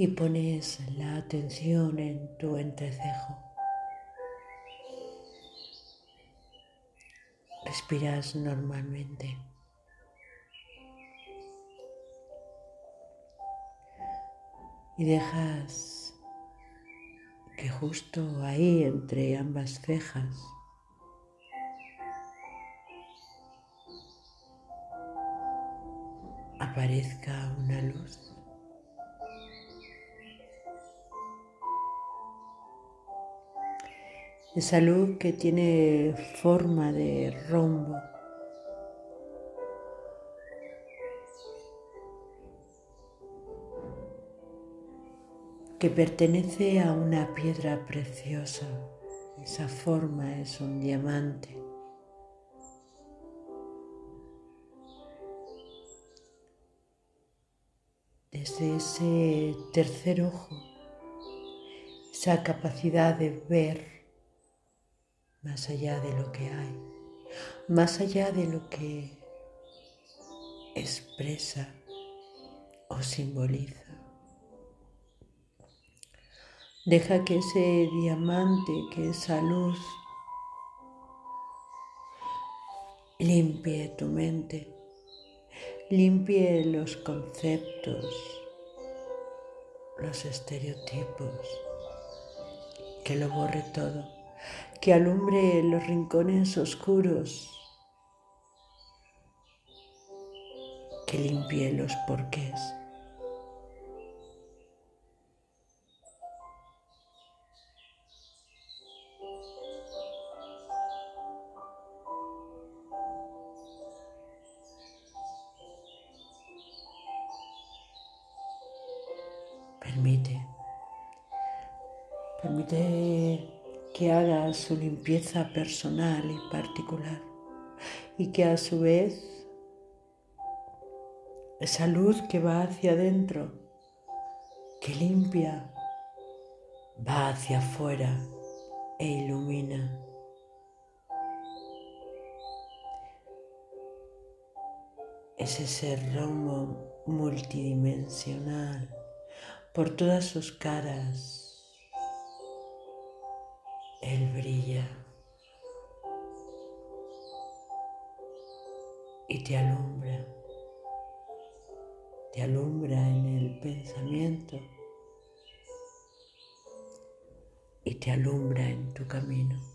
y pones la atención en tu entrecejo. Respiras normalmente. Y dejas que justo ahí entre ambas cejas aparezca una luz. Esa luz que tiene forma de rombo. que pertenece a una piedra preciosa. Esa forma es un diamante. Desde ese tercer ojo, esa capacidad de ver más allá de lo que hay, más allá de lo que expresa o simboliza. Deja que ese diamante, que esa luz limpie tu mente, limpie los conceptos, los estereotipos, que lo borre todo que alumbre los rincones oscuros, que limpie los porqués. Permite, permite que haga su limpieza personal y particular y que a su vez esa luz que va hacia adentro, que limpia, va hacia afuera e ilumina. Es ese rombo multidimensional por todas sus caras él brilla. Y te alumbra, te alumbra en el pensamiento. Y te alumbra en tu camino.